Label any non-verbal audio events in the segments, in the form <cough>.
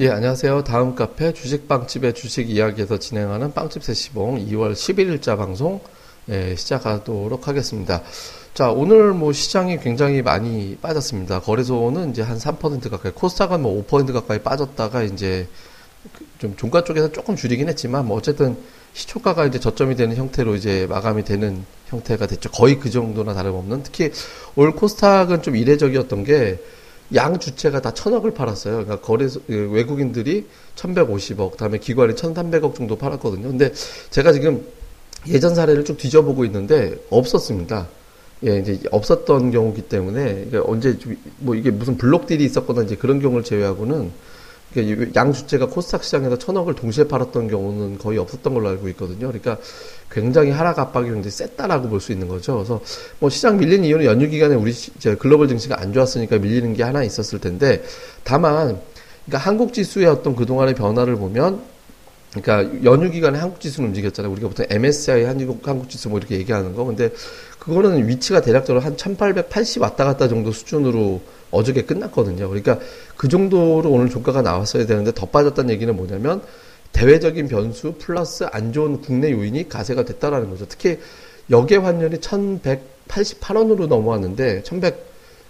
예, 안녕하세요. 다음 카페 주식빵집의 주식 이야기에서 진행하는 빵집 세시봉 2월 11일자 방송 예, 시작하도록 하겠습니다. 자, 오늘 뭐 시장이 굉장히 많이 빠졌습니다. 거래소는 이제 한 3% 가까이, 코스닥은 뭐 5% 가까이 빠졌다가 이제 좀 종가 쪽에서 조금 줄이긴 했지만 뭐 어쨌든 시초가가 이제 저점이 되는 형태로 이제 마감이 되는 형태가 됐죠. 거의 그 정도나 다름없는. 특히 올 코스닥은 좀 이례적이었던 게 양 주체가 다 천억을 팔았어요. 그러니까 거래소 그 외국인들이 1,150억, 그다음에 기관이 1,300억 정도 팔았거든요. 근데 제가 지금 예전 사례를 좀 뒤져보고 있는데 없었습니다. 예, 이제 없었던 경우기 때문에 언제 뭐 이게 무슨 블록 딜이 있었거나 이제 그런 경우를 제외하고는 양 주체가 코스닥 시장에서 천억을 동시에 팔았던 경우는 거의 없었던 걸로 알고 있거든요. 그러니까 굉장히 하락 압박이 굉장히 셌다라고 볼 수 있는 거죠. 그래서 뭐 시장 밀린 이유는 연휴 기간에 우리 글로벌 증시가 안 좋았으니까 밀리는 게 하나 있었을 텐데 다만 그러니까 한국 지수의 어떤 그동안의 변화를 보면 그러니까 연휴 기간에 한국 지수는 움직였잖아요. 우리가 보통 MSCI 한국 한국 지수 뭐 이렇게 얘기하는 거. 근데 그거는 위치가 대략적으로 한 1880 왔다 갔다 정도 수준으로 어저께 끝났거든요. 그러니까 그 정도로 오늘 종가가 나왔어야 되는데 더 빠졌다는 얘기는 뭐냐면 대외적인 변수 플러스 안 좋은 국내 요인이 가세가 됐다라는 거죠. 특히 역의 환율이 1188원으로 넘어왔는데 1100,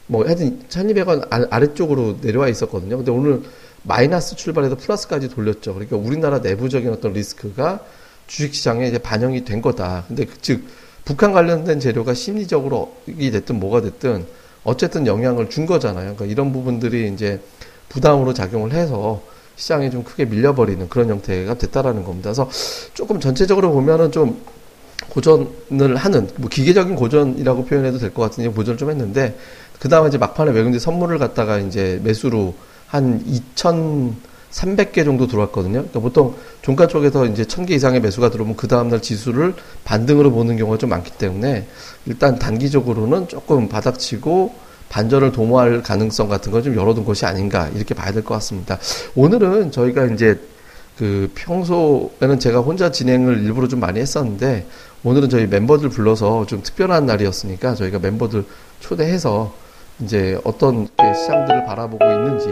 뭐 하여튼 1200원 아래쪽으로 내려와 있었거든요. 근데 오늘 마이너스 출발해서 플러스까지 돌렸죠. 그러니까 우리나라 내부적인 어떤 리스크가 주식시장에 이제 반영이 된 거다. 근데 그즉 북한 관련된 재료가 심리적으로 이 됐든 뭐가 됐든 어쨌든 영향을 준 거잖아요. 그러니까 이런 부분들이 이제 부담으로 작용을 해서 시장에 좀 크게 밀려버리는 그런 형태가 됐다라는 겁니다. 그래서 조금 전체적으로 보면은 좀 고전을 하는 뭐 기계적인 고전이라고 표현해도 될 것 같은데 고전을 좀 했는데 그 다음에 이제 막판에 외국인 선물을 갖다가 이제 매수로 한 2,300개 정도 들어왔거든요. 그러니까 보통 종가 쪽에서 이제 1,000개 이상의 매수가 들어오면 그 다음날 지수를 반등으로 보는 경우가 좀 많기 때문에 일단 단기적으로는 조금 바닥치고 반전을 도모할 가능성 같은 걸 좀 열어둔 것이 아닌가 이렇게 봐야 될 것 같습니다. 오늘은 저희가 이제 그 평소에는 제가 혼자 진행을 일부러 좀 많이 했었는데 오늘은 저희 멤버들 불러서 좀 특별한 날이었으니까 저희가 멤버들 초대해서 이제 어떤 시장들을 바라보고 있는지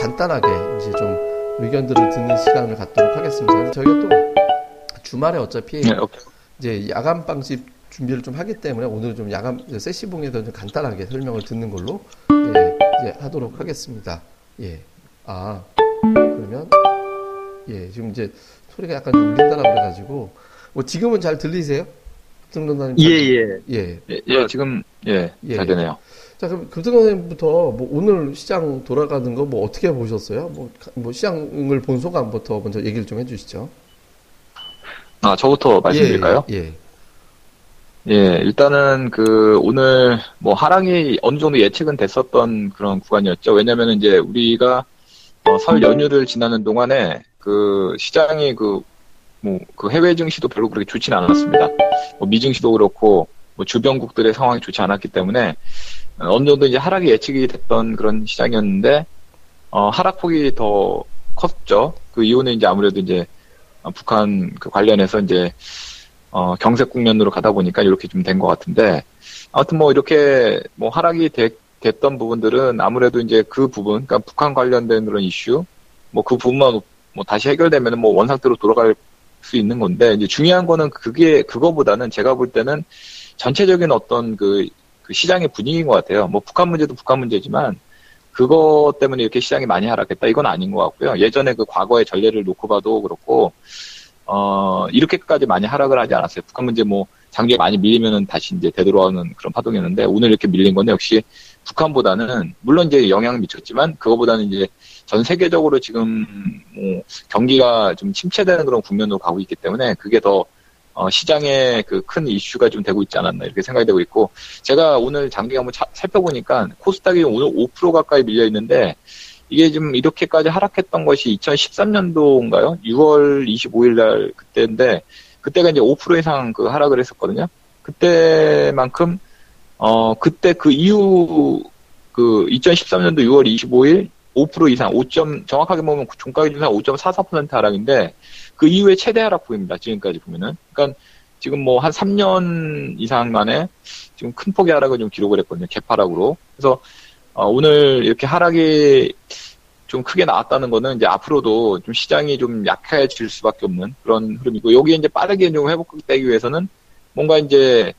간단하게 이제 좀 의견들을 듣는 시간을 갖도록 하겠습니다. 저희가 또 주말에 어차피 네, 이제 야간 빵집 준비를 좀 하기 때문에 오늘 좀 야간 세시봉에 대좀 간단하게 설명을 듣는 걸로 예, 이제 하도록 하겠습니다. 예. 아 그러면 예 지금 이제 소리가 약간 좀 울린다라 그래가지고 뭐 지금은 잘 들리세요? 등록단님 예예 예. 예. 예. 예. 지금 예잘 예. 되네요. 자, 그럼 금승원님부터 뭐 오늘 시장 돌아가는 거 뭐 어떻게 보셨어요? 뭐, 뭐 시장을 본 소감부터 먼저 얘기를 좀 해주시죠. 아, 저부터 말씀드릴까요? 예, 예. 예, 일단은 그 오늘 뭐 하락이 어느 정도 예측은 됐었던 그런 구간이었죠. 왜냐면 이제 우리가 어, 설 연휴를 지나는 동안에 그 시장이 그 뭐 그 해외 증시도 별로 그렇게 좋지는 않았습니다. 뭐 미증시도 그렇고 뭐 주변국들의 상황이 좋지 않았기 때문에 어느 정도 이제 하락이 예측이 됐던 그런 시장이었는데 어, 하락폭이 더 컸죠. 그 이유는 이제 아무래도 이제 북한 그 관련해서 이제 어, 경색 국면으로 가다 보니까 이렇게 좀 된 것 같은데 아무튼 뭐 이렇게 뭐 하락이 되, 됐던 부분들은 아무래도 이제 그 부분, 그러니까 북한 관련된 그런 이슈, 뭐 그 부분만 뭐 다시 해결되면 뭐 원상태로 돌아갈 수 있는 건데 이제 중요한 거는 그게 그거보다는 제가 볼 때는 전체적인 어떤 그, 그 시장의 분위기인 것 같아요. 뭐 북한 문제도 북한 문제지만 그것 때문에 이렇게 시장이 많이 하락했다 이건 아닌 것 같고요. 예전에 그 과거의 전례를 놓고 봐도 그렇고 어 이렇게까지 많이 하락을 하지 않았어요. 북한 문제 뭐 장기에 많이 밀리면은 다시 이제 되돌아오는 그런 파동이었는데 오늘 이렇게 밀린 건데 역시 북한보다는 물론 이제 영향을 미쳤지만 그거보다는 이제 전 세계적으로 지금 뭐 경기가 좀 침체되는 그런 국면으로 가고 있기 때문에 그게 더 어, 시장에 그 큰 이슈가 좀 되고 있지 않았나 이렇게 생각이 되고 있고 제가 오늘 장기 한번 차, 살펴보니까 코스닥이 오늘 5% 가까이 밀려 있는데 이게 좀 이렇게까지 하락했던 것이 2013년도인가요? 6월 25일 날 그때인데 그때가 이제 5% 이상 그 하락을 했었거든요. 그때만큼 어 그때 그 이후 그 2013년도 6월 25일 5% 이상 5. 정확하게 보면 종가 기준상 5.44% 하락인데 그 이후에 최대 하락폭입니다. 지금까지 보면은 그러니까 지금 뭐 한 3년 이상 만에 지금 큰 폭의 하락을 좀 기록을 했거든요. 개파락으로. 그래서 어, 오늘 이렇게 하락이 좀 크게 나왔다는 거는 이제 앞으로도 좀 시장이 좀 약해질 수밖에 없는 그런 흐름이고 여기에 이제 빠르게 좀 회복되기 위해서는 뭔가 이제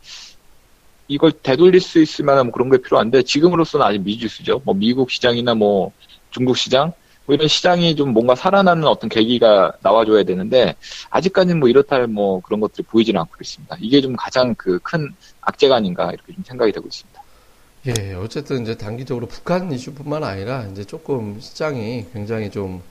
이걸 되돌릴 수 있을 만한 뭐 그런 게 필요한데 지금으로서는 아직 미지수죠. 뭐 미국 시장이나 뭐 중국 시장 뭐 이런 시장이 좀 뭔가 살아나는 어떤 계기가 나와줘야 되는데 아직까지는 뭐 이렇다 할 뭐 그런 것들이 보이지는 않고 있습니다. 이게 좀 가장 그 큰 악재가 아닌가 이렇게 좀 생각이 되고 있습니다. 예, 어쨌든 이제 단기적으로 북한 이슈뿐만 아니라 이제 조금 시장이 굉장히 좀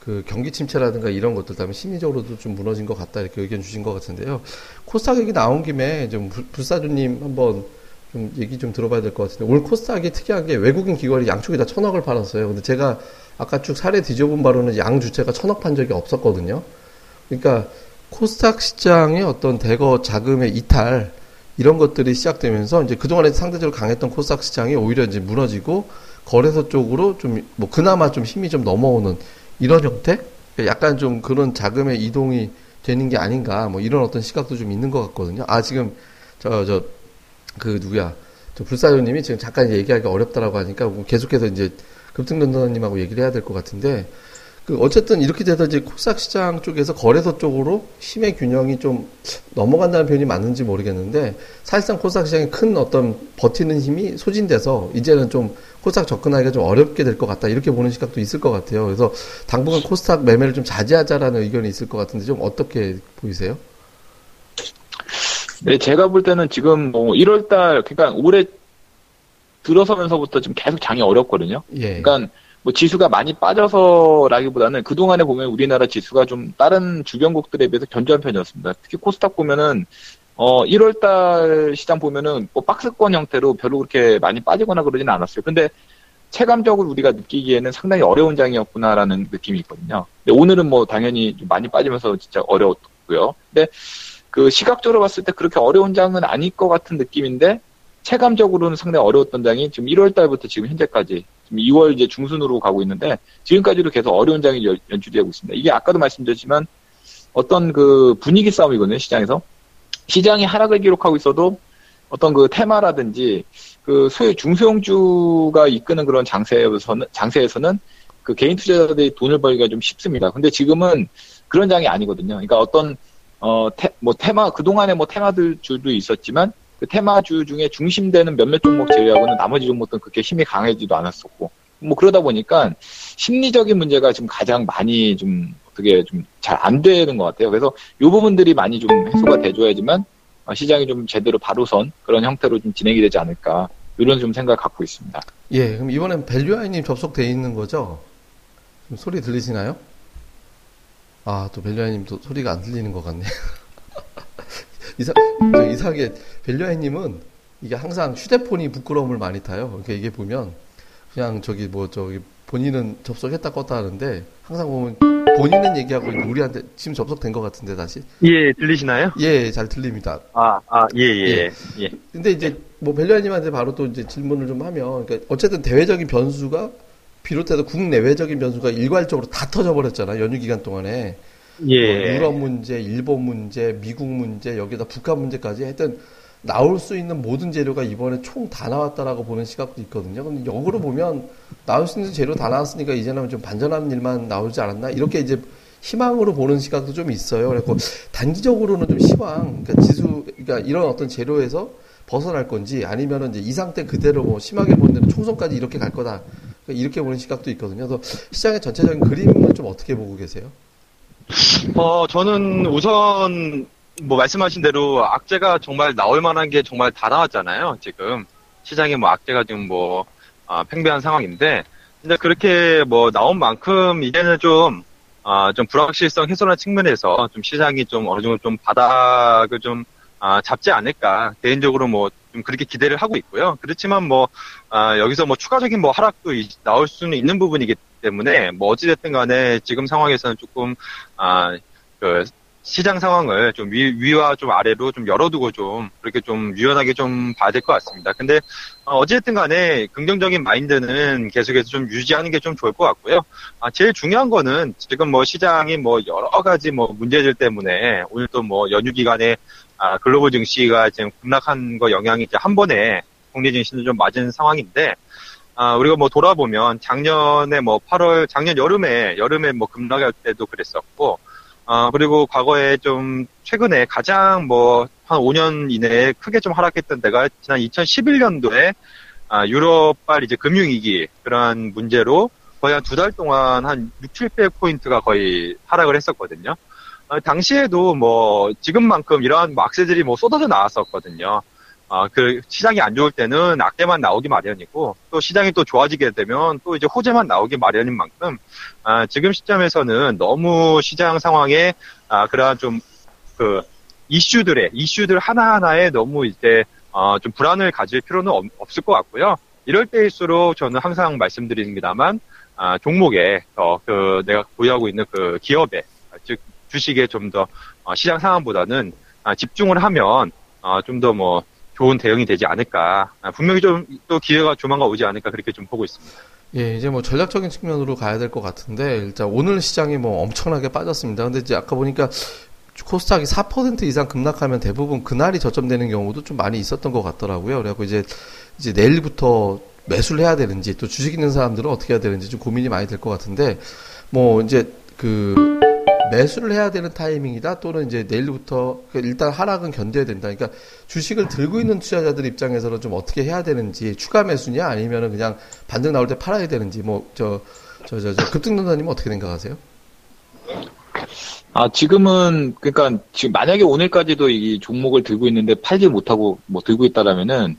그 경기 침체라든가 이런 것들 때문에 심리적으로도 좀 무너진 것 같다 이렇게 의견 주신 것 같은데요. 코스닥 얘기 나온 김에 좀 불사주님 한번 좀 얘기 좀 들어봐야 될 것 같은데 오늘 코스닥이 특이한 게 외국인 기관이 양쪽에다 천억을 팔았어요. 근데 제가 아까 쭉 사례 뒤져본 바로는 양 주체가 천억 판 적이 없었거든요. 그러니까 코스닥 시장의 어떤 대거 자금의 이탈 이런 것들이 시작되면서 이제 그동안에 상대적으로 강했던 코스닥 시장이 오히려 이제 무너지고 거래소 쪽으로 좀 뭐 그나마 좀 힘이 좀 넘어오는 이런 형태? 약간 좀 그런 자금의 이동이 되는 게 아닌가 뭐 이런 어떤 시각도 좀 있는 것 같거든요. 아 지금 저 저 그 누구야 저 불사조님이 지금 잠깐 얘기하기 어렵다라고 하니까 뭐 계속해서 이제 급등전도사님하고 얘기를 해야 될 것 같은데 그 어쨌든 이렇게 돼서 이제 코스닥 시장 쪽에서 거래소 쪽으로 힘의 균형이 좀 넘어간다는 표현이 맞는지 모르겠는데 사실상 코스닥 시장이 큰 어떤 버티는 힘이 소진돼서 이제는 좀 코스닥 접근하기가 좀 어렵게 될 것 같다 이렇게 보는 시각도 있을 것 같아요. 그래서 당분간 코스닥 매매를 좀 자제하자라는 의견이 있을 것 같은데 좀 어떻게 보이세요? 네, 제가 볼 때는 지금 뭐 1월달 그러니까 올해 들어서면서부터 좀 계속 장이 어렵거든요. 예. 그러니까 뭐 지수가 많이 빠져서라기보다는 그동안에 보면 우리나라 지수가 좀 다른 주변국들에 비해서 견조한 편이었습니다. 특히 코스닥 보면은 어 1월 달 시장 보면은 뭐 박스권 형태로 별로 그렇게 많이 빠지거나 그러지는 않았어요. 근데 체감적으로 우리가 느끼기에는 상당히 어려운 장이었구나라는 느낌이 있거든요. 근데 오늘은 뭐 당연히 좀 많이 빠지면서 진짜 어려웠고요. 근데 그 시각적으로 봤을 때 그렇게 어려운 장은 아닐 것 같은 느낌인데 체감적으로는 상당히 어려웠던 장이 지금 1월 달부터 지금 현재까지 지금 2월 이제 중순으로 가고 있는데 지금까지도 계속 어려운 장이 연출되고 있습니다. 이게 아까도 말씀드렸지만 어떤 그 분위기 싸움이거든요, 시장에서. 시장이 하락을 기록하고 있어도 어떤 그 테마라든지 그 소유 중소형주가 이끄는 그런 장세에서는 장세에서는 그 개인 투자자들이 돈을 벌기가 좀 쉽습니다. 근데 지금은 그런 장이 아니거든요. 그러니까 어떤 어, 테, 뭐 테마 그동안에 뭐 테마들 줄도 있었지만 그 테마주 중에 중심되는 몇몇 종목 제외하고는 나머지 종목들은 그렇게 힘이 강해지도 않았었고 뭐 그러다 보니까 심리적인 문제가 지금 가장 많이 좀 어떻게 좀 잘 안 되는 것 같아요. 그래서 이 부분들이 많이 좀 해소가 돼줘야지만 어, 시장이 좀 제대로 바로선 그런 형태로 좀 진행이 되지 않을까 이런 좀 생각을 갖고 있습니다. 예, 그럼 이번엔 밸류아이님 접속돼 있는 거죠? 소리 들리시나요? 아, 또 밸류아이님도 소리가 안 들리는 것 같네요. <laughs> 이사, 이상하게 벨류아이님은 이게 항상 휴대폰이 부끄러움을 많이 타요. 그러니까 이게 보면 그냥 저기 뭐 저기 본인은 접속했다 껐다 하는데 항상 보면 본인은 얘기하고 우리한테 지금 접속된 것 같은데 다시 예 들리시나요? 예 잘 들립니다. 아아예예 예, 예, 예. 근데 이제 뭐 벨류아님한테 바로 또 이제 질문을 좀 하면 그러니까 어쨌든 대외적인 변수가 비롯해서 국내외적인 변수가 일괄적으로 다 터져버렸잖아 연휴 기간 동안에 예. 뭐 유럽 문제, 일본 문제, 미국 문제, 여기다 북한 문제까지 하여튼 나올 수 있는 모든 재료가 이번에 총 다 나왔다라고 보는 시각도 있거든요. 근데 역으로 보면 나올 수 있는 재료 다 나왔으니까 이제는 좀 반전하는 일만 나오지 않았나 이렇게 이제 희망으로 보는 시각도 좀 있어요. 그래서 단기적으로는 좀 시황, 그러니까 지수, 그러니까 이런 어떤 재료에서 벗어날 건지 아니면은 이제 이 상태 그대로 뭐 심하게 보는 총선까지 이렇게 갈 거다. 이렇게 보는 시각도 있거든요. 그래서 시장의 전체적인 그림은 좀 어떻게 보고 계세요? 어, 저는 우선 뭐 말씀하신 대로 악재가 정말 나올 만한 게 정말 다 나왔잖아요. 지금 시장에 뭐 악재가 지금 뭐 아, 팽배한 상황인데 근데 그렇게 뭐 나온 만큼 이제는 좀 아, 좀 불확실성 해소하는 측면에서 좀 시장이 좀 어느 정도 좀 바닥을 좀 아, 잡지 않을까 개인적으로 뭐 좀 그렇게 기대를 하고 있고요. 그렇지만 뭐 아, 여기서 뭐 추가적인 뭐 하락도 이, 나올 수는 있는 부분이기 때문에 뭐 어찌됐든 간에 지금 상황에서는 조금 아 그 시장 상황을 좀 위, 위와 좀 아래로 좀 열어두고 좀 그렇게 좀 유연하게 좀 봐야 될 것 같습니다. 근데 어, 쨌든 간에 긍정적인 마인드는 계속해서 좀 유지하는 게 좀 좋을 것 같고요. 아, 제일 중요한 거는 지금 뭐 시장이 뭐 여러 가지 뭐 문제들 때문에 오늘 또 뭐 연휴 기간에 아, 글로벌 증시가 지금 급락한 거 영향이 이제 한 번에 국내 증시는 좀 맞은 상황인데 아, 우리가 뭐 돌아보면 작년에 뭐 8월 작년 여름에 여름에 뭐 급락할 때도 그랬었고 어, 그리고 과거에 좀 최근에 가장 뭐 한 5년 이내에 크게 좀 하락했던 데가 지난 2011년도에 아, 유럽발 이제 금융위기 그런 문제로 거의 한 두 달 동안 한 6, 700포인트가 거의 하락을 했었거든요. 어, 당시에도 뭐 지금만큼 이러한 악세들이 뭐 쏟아져 나왔었거든요. 어, 그 시장이 안 좋을 때는 악재만 나오기 마련이고 또 시장이 또 좋아지게 되면 또 이제 호재만 나오기 마련인 만큼 아, 지금 시점에서는 너무 시장 상황에 아, 그러한 좀 그 이슈들의 이슈들 하나하나에 너무 이제 어, 좀 불안을 가질 필요는 없, 없을 것 같고요. 이럴 때일수록 저는 항상 말씀드립니다만 아, 종목에 더 그 내가 보유하고 있는 그 기업에 즉 주식에 좀더 어, 시장 상황보다는 아, 집중을 하면 어, 좀더 뭐 좋은 대응이 되지 않을까. 아, 분명히 좀 또 기회가 조만간 오지 않을까 그렇게 좀 보고 있습니다. 예, 이제 뭐 전략적인 측면으로 가야 될 것 같은데 일단 오늘 시장이 뭐 엄청나게 빠졌습니다. 근데 이제 아까 보니까 코스닥이 4% 이상 급락하면 대부분 그날이 저점되는 경우도 좀 많이 있었던 것 같더라고요. 그래갖고 이제 이제 내일부터 매수를 해야 되는지 또 주식 있는 사람들은 어떻게 해야 되는지 좀 고민이 많이 될 것 같은데 뭐 이제 그 매수를 해야 되는 타이밍이다 또는 이제 내일부터 그 일단 하락은 견뎌야 된다. 그러니까 주식을 들고 있는 투자자들 입장에서는 좀 어떻게 해야 되는지 추가 매수냐 아니면은 그냥 반등 나올 때 팔아야 되는지 뭐 저 저 저 저 급등론자님 어떻게 생각하세요? 아 지금은 그러니까 지금 만약에 오늘까지도 이 종목을 들고 있는데 팔지 못하고 뭐 들고 있다라면은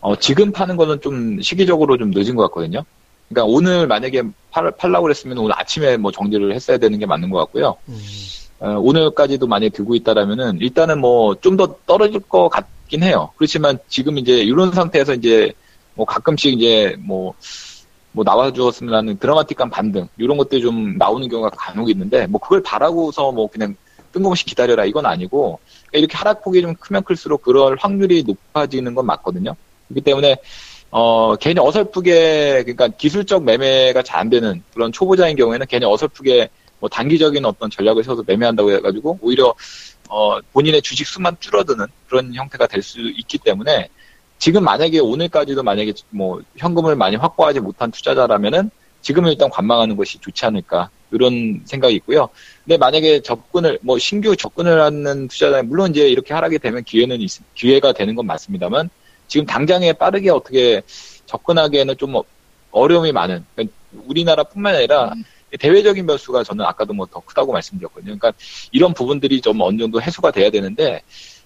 어 지금 파는 거는 좀 시기적으로 좀 늦은 것 같거든요. 그러니까 오늘 만약에 팔, 팔라고 그랬으면 오늘 아침에 뭐 정리를 했어야 되는 게 맞는 것 같고요. 음. 어, 오늘까지도 만약에 들고 있다라면은 일단은 뭐 좀 더 떨어질 것 같긴 해요. 그렇지만 지금 이제 이런 상태에서 이제 뭐 가끔씩 이제 뭐, 뭐 나와주었으면 하는 드라마틱한 반등, 이런 것들이 좀 나오는 경우가 간혹 있는데, 뭐 그걸 바라고서 뭐 그냥 뜬금없이 기다려라 이건 아니고, 이렇게 하락폭이 좀 크면 클수록 그럴 확률이 높아지는 건 맞거든요. 그렇기 때문에 어, 괜히 어설프게, 그러니까 기술적 매매가 잘 안 되는 그런 초보자인 경우에는 괜히 어설프게 뭐 단기적인 어떤 전략을 세워서 매매한다고 해가지고 오히려 어, 본인의 주식 수만 줄어드는 그런 형태가 될 수 있기 때문에 지금 만약에 오늘까지도 만약에 뭐 현금을 많이 확보하지 못한 투자자라면은 지금은 일단 관망하는 것이 좋지 않을까 이런 생각이 있고요. 근데 만약에 접근을 뭐 신규 접근을 하는 투자자 물론 이제 이렇게 하락이 되면 기회는 있, 기회가 되는 건 맞습니다만 지금 당장에 빠르게 어떻게 접근하기에는 좀 어려움이 많은 그러니까 우리나라뿐만 아니라 음. 대외적인 변수가 저는 아까도 뭐 더 크다고 말씀드렸거든요. 그러니까 이런 부분들이 좀 어느 정도 해소가 돼야 되는데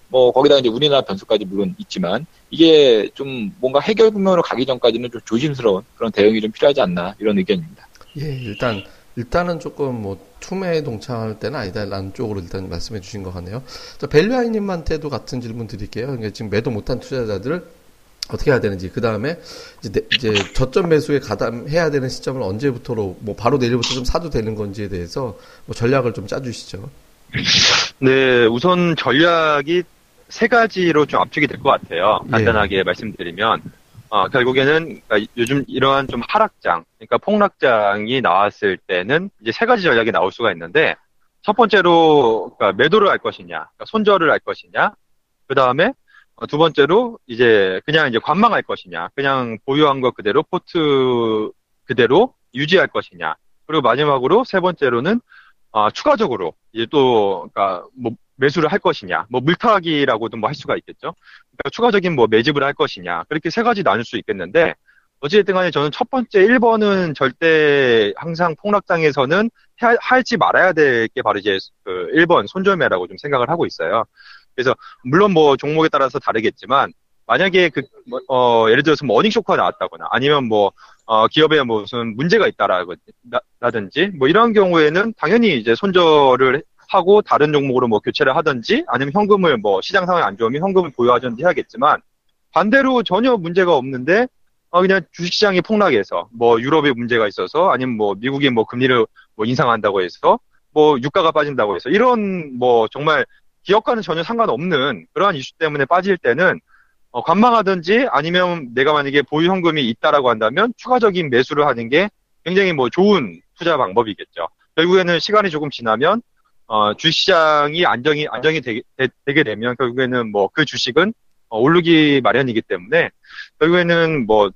뭐 거기다 이제 우리나라 변수까지 물론 있지만 이게 좀 뭔가 해결 국면으로 가기 전까지는 좀 조심스러운 그런 대응이 좀 필요하지 않나 이런 의견입니다. 예, 일단 일단은 조금 뭐 투매에 동참할 때는 아니다라는 쪽으로 일단 말씀해 주신 것 같네요. 자, 벨류아이님한테도 같은 질문 드릴게요. 그러니까 지금 매도 못한 투자자들 어떻게 해야 되는지 그 다음에 이제, 이제 저점 매수에 가담해야 되는 시점을 언제부터로 뭐 바로 내일부터 좀 사도 되는 건지에 대해서 뭐 전략을 좀 짜주시죠. 네, 우선 전략이 세 가지로 좀 압축이 될 것 같아요. 예. 간단하게 예. 말씀드리면 어, 결국에는 그러니까 요즘 이러한 좀 하락장, 그러니까 폭락장이 나왔을 때는 이제 세 가지 전략이 나올 수가 있는데 첫 번째로 그러니까 매도를 할 것이냐, 그러니까 손절을 할 것이냐, 그 다음에 어, 두 번째로 이제 그냥 이제 관망할 것이냐, 그냥 보유한 것 그대로 포트 그대로 유지할 것이냐, 그리고 마지막으로 세 번째로는 어, 추가적으로 이제 또 그러니까 뭐 매수를 할 것이냐, 뭐 물타기라고도 뭐 할 수가 있겠죠. 그러니까 추가적인 뭐 매집을 할 것이냐, 그렇게 세 가지 나눌 수 있겠는데 어찌됐든 간에 저는 첫 번째 1번은 절대 항상 폭락장에서는 할지 말아야 될 게 바로 이제 그 1번 손절매라고 좀 생각을 하고 있어요. 그래서 물론 뭐 종목에 따라서 다르겠지만 만약에 그 뭐, 어, 예를 들어서 뭐 어닝 쇼크가 나왔다거나 아니면 뭐 어, 기업에 무슨 문제가 있다라든지 뭐 이런 경우에는 당연히 이제 손절을 하고 다른 종목으로 뭐 교체를 하든지 아니면 현금을 뭐 시장 상황이 안 좋으면 현금을 보유하든지 해야겠지만 반대로 전혀 문제가 없는데 어, 그냥 주식시장이 폭락해서 뭐 유럽에 문제가 있어서 아니면 뭐 미국이 뭐 금리를 뭐 인상한다고 해서 뭐 유가가 빠진다고 해서 이런 뭐 정말 기업과는 전혀 상관없는 그러한 이슈 때문에 빠질 때는 어, 관망하든지 아니면 내가 만약에 보유 현금이 있다라고 한다면 추가적인 매수를 하는 게 굉장히 뭐 좋은 투자 방법이겠죠. 결국에는 시간이 조금 지나면 어, 주시장이 안정이 안정이 되게, 되, 게 되면 결국에는 뭐 그 주식은 어, 오르기 마련이기 때문에 결국에는 뭐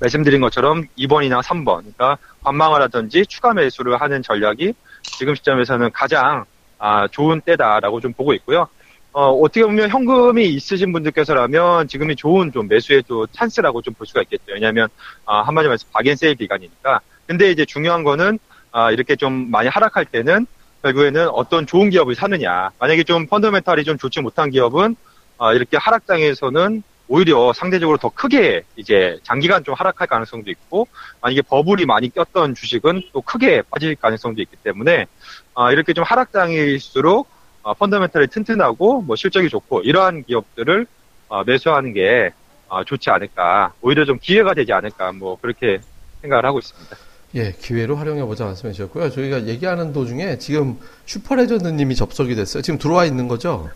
말씀드린 것처럼 2번이나 3번 그러니까 관망을 하든지 추가 매수를 하는 전략이 지금 시점에서는 가장 아, 좋은 때다라고 좀 보고 있고요. 어, 어떻게 보면 현금이 있으신 분들께서라면 지금이 좋은 좀 매수의 또 찬스라고 좀 볼 수가 있겠죠. 왜냐하면 아, 한마디로 말해서 바겐세일 기간이니까. 근데 이제 중요한 거는 아, 이렇게 좀 많이 하락할 때는 결국에는 어떤 좋은 기업을 사느냐. 만약에 좀 fundamental이 좀 좋지 못한 기업은 아, 이렇게 하락장에서는 오히려 상대적으로 더 크게 이제 장기간 좀 하락할 가능성도 있고 만약에 버블이 많이 꼈던 주식은 또 크게 빠질 가능성도 있기 때문에 아, 이렇게 좀 하락장일수록 어, 펀더멘탈이 튼튼하고 뭐 실적이 좋고 이러한 기업들을 어, 매수하는 게 어, 좋지 않을까 오히려 좀 기회가 되지 않을까 뭐 그렇게 생각을 하고 있습니다. 예, 기회로 활용해 보자 말씀해 주셨고요. 저희가 얘기하는 도중에 지금 슈퍼레전드님이 접속이 됐어요. 지금 들어와 있는 거죠?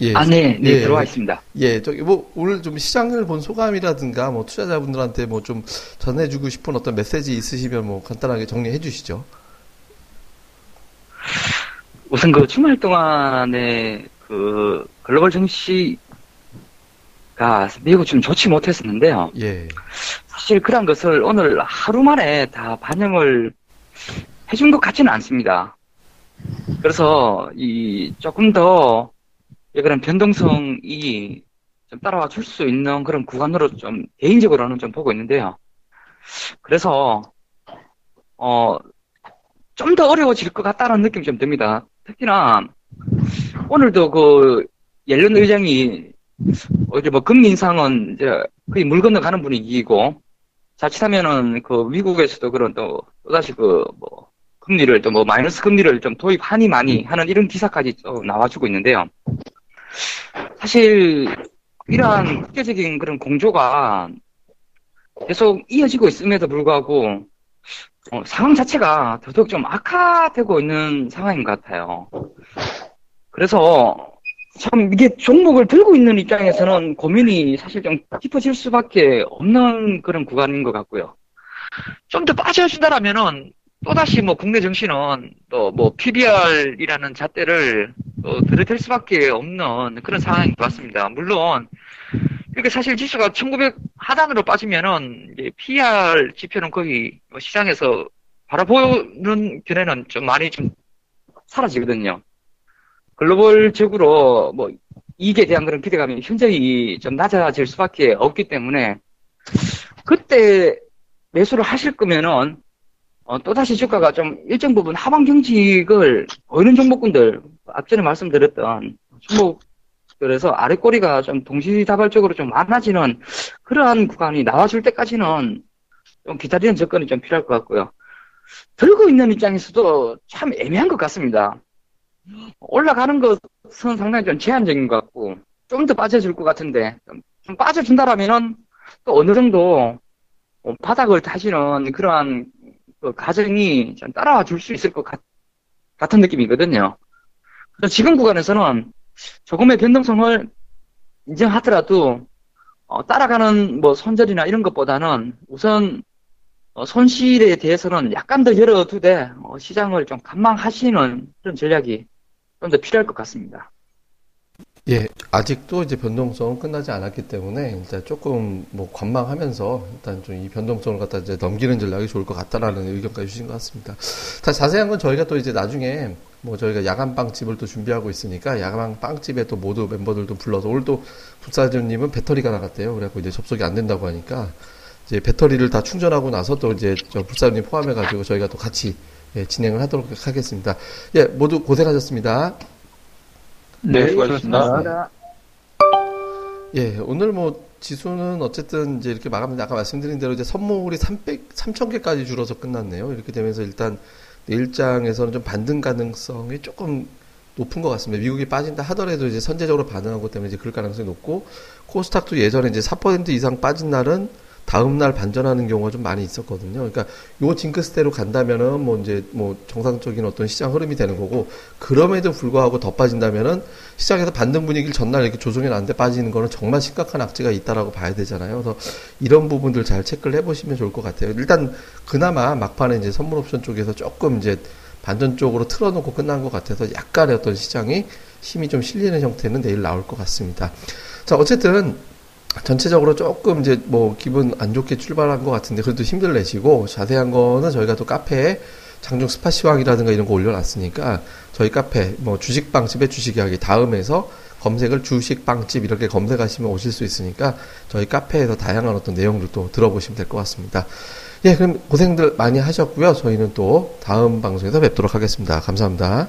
예. 아, 네, 네, 예, 들어와 있습니다. 예, 저기 뭐 오늘 좀 시장을 본 소감이라든가 뭐 투자자분들한테 뭐 좀 전해주고 싶은 어떤 메시지 있으시면 뭐 간단하게 정리해 주시죠. 우선 그 주말 동안에 그 글로벌 증시 가 매우 좀 좋지 못했었는데요. 예. 사실 그런 것을 오늘 하루 만에 다 반영을 해준 것 같지는 않습니다. 그래서 이 조금 더 그런 변동성이 좀 따라와 줄 수 있는 그런 구간으로 좀 개인적으로는 좀 보고 있는데요. 그래서 어 좀 더 어려워질 것 같다는 느낌이 좀 듭니다. 특히나 오늘도 그 옐런 의장이 어제 뭐 금리 인상은 이제 거의 물 건너가는 분위기이고 자칫하면은 그 미국에서도 그런 또 또다시 그 뭐 금리를 또 뭐 마이너스 금리를 좀 도입하니 많이 하는 이런 기사까지 또 나와주고 있는데요. 사실 이러한 국제적인 그런 공조가 계속 이어지고 있음에도 불구하고 어, 상황 자체가 더더욱 좀 악화되고 있는 상황인 것 같아요. 그래서 참 이게 종목을 들고 있는 입장에서는 고민이 사실 좀 깊어질 수밖에 없는 그런 구간인 것 같고요. 좀 더 빠져준다라면은 또다시 뭐 국내 정신은 또 뭐 PBR이라는 잣대를 또 들이댈 수밖에 없는 그런 상황인 것 같습니다. 물론 이렇게 사실 지수가 1900 하단으로 빠지면은 이제 PR 지표는 거의 뭐 시장에서 바라보는 견해는 좀 많이 좀 사라지거든요. 글로벌적으로 뭐 이익에 대한 그런 기대감이 현저히 좀 낮아질 수밖에 없기 때문에 그때 매수를 하실 거면은 어, 또다시 주가가 좀 일정 부분 하방 경직을 보이는 종목군들 앞전에 말씀드렸던 종목 그래서 아래 꼬리가 좀 동시다발적으로 좀 많아지는 그러한 구간이 나와줄 때까지는 좀 기다리는 접근이 좀 필요할 것 같고요. 들고 있는 입장에서도 참 애매한 것 같습니다. 올라가는 것은 상당히 좀 제한적인 것 같고 좀 더 빠져줄 것 같은데 좀 빠져준다라면은 또 어느 정도 바닥을 다시는 그러한 그 가정이 좀 따라와 줄 수 있을 것 같, 같은 느낌이거든요. 그래서 지금 구간에서는 조금의 변동성을 인정하더라도 어, 따라가는 뭐 손절이나 이런 것보다는 우선 어, 손실에 대해서는 약간 더 열어두되 어, 시장을 좀 감망하시는 그런 전략이 좀 더 필요할 것 같습니다. 예, 아직도 이제 변동성은 끝나지 않았기 때문에 일단 조금 뭐 관망하면서 일단 좀 이 변동성을 갖다 이제 넘기는 전략이 좋을 것 같다라는 의견까지 주신 것 같습니다. 다 자세한 건 저희가 또 이제 나중에 뭐 저희가 야간 빵집을 또 준비하고 있으니까 야간 빵집에 또 모두 멤버들도 불러서 오늘 또 북사장님은 배터리가 나갔대요. 그래갖고 이제 접속이 안 된다고 하니까 이제 배터리를 다 충전하고 나서 또 이제 저 북사장님 포함해가지고 저희가 또 같이 예, 진행을 하도록 하겠습니다. 예, 모두 고생하셨습니다. 네, 네 수고하셨습니다. 예, 오늘 뭐 지수는 어쨌든 이제 이렇게 마감인데 아까 말씀드린 대로 이제 선물이 300, 3,000개까지 줄어서 끝났네요. 이렇게 되면서 일단 내일장에서는 좀 반등 가능성이 조금 높은 것 같습니다. 미국이 빠진다 하더라도 이제 선제적으로 반응하고 때문에 이제 그럴 가능성이 높고 코스닥도 예전에 이제 4% 이상 빠진 날은 다음 날 반전하는 경우가 좀 많이 있었거든요. 그러니까 요 징크스대로 간다면은 뭐 이제 뭐 정상적인 어떤 시장 흐름이 되는 거고 그럼에도 불구하고 더 빠진다면은 시장에서 반등 분위기를 전날 이렇게 조정해 놨는데 빠지는 거는 정말 심각한 악재가 있다라고 봐야 되잖아요. 그래서 이런 부분들 잘 체크를 해보시면 좋을 것 같아요. 일단 그나마 막판에 이제 선물 옵션 쪽에서 조금 이제 반전 쪽으로 틀어놓고 끝난 것 같아서 약간의 어떤 시장이 힘이 좀 실리는 형태는 내일 나올 것 같습니다. 자, 어쨌든 전체적으로 조금 이제 뭐 기분 안 좋게 출발한 것 같은데 그래도 힘들 내시고 자세한 거는 저희가 또 카페에 장중 스파 시황이라든가 이런 거 올려놨으니까 저희 카페 뭐 주식빵집의 주식 이야기 다음에서 검색을 주식빵집 이렇게 검색하시면 오실 수 있으니까 저희 카페에서 다양한 어떤 내용들도 들어보시면 될 것 같습니다. 예, 그럼 고생들 많이 하셨고요. 저희는 또 다음 방송에서 뵙도록 하겠습니다. 감사합니다.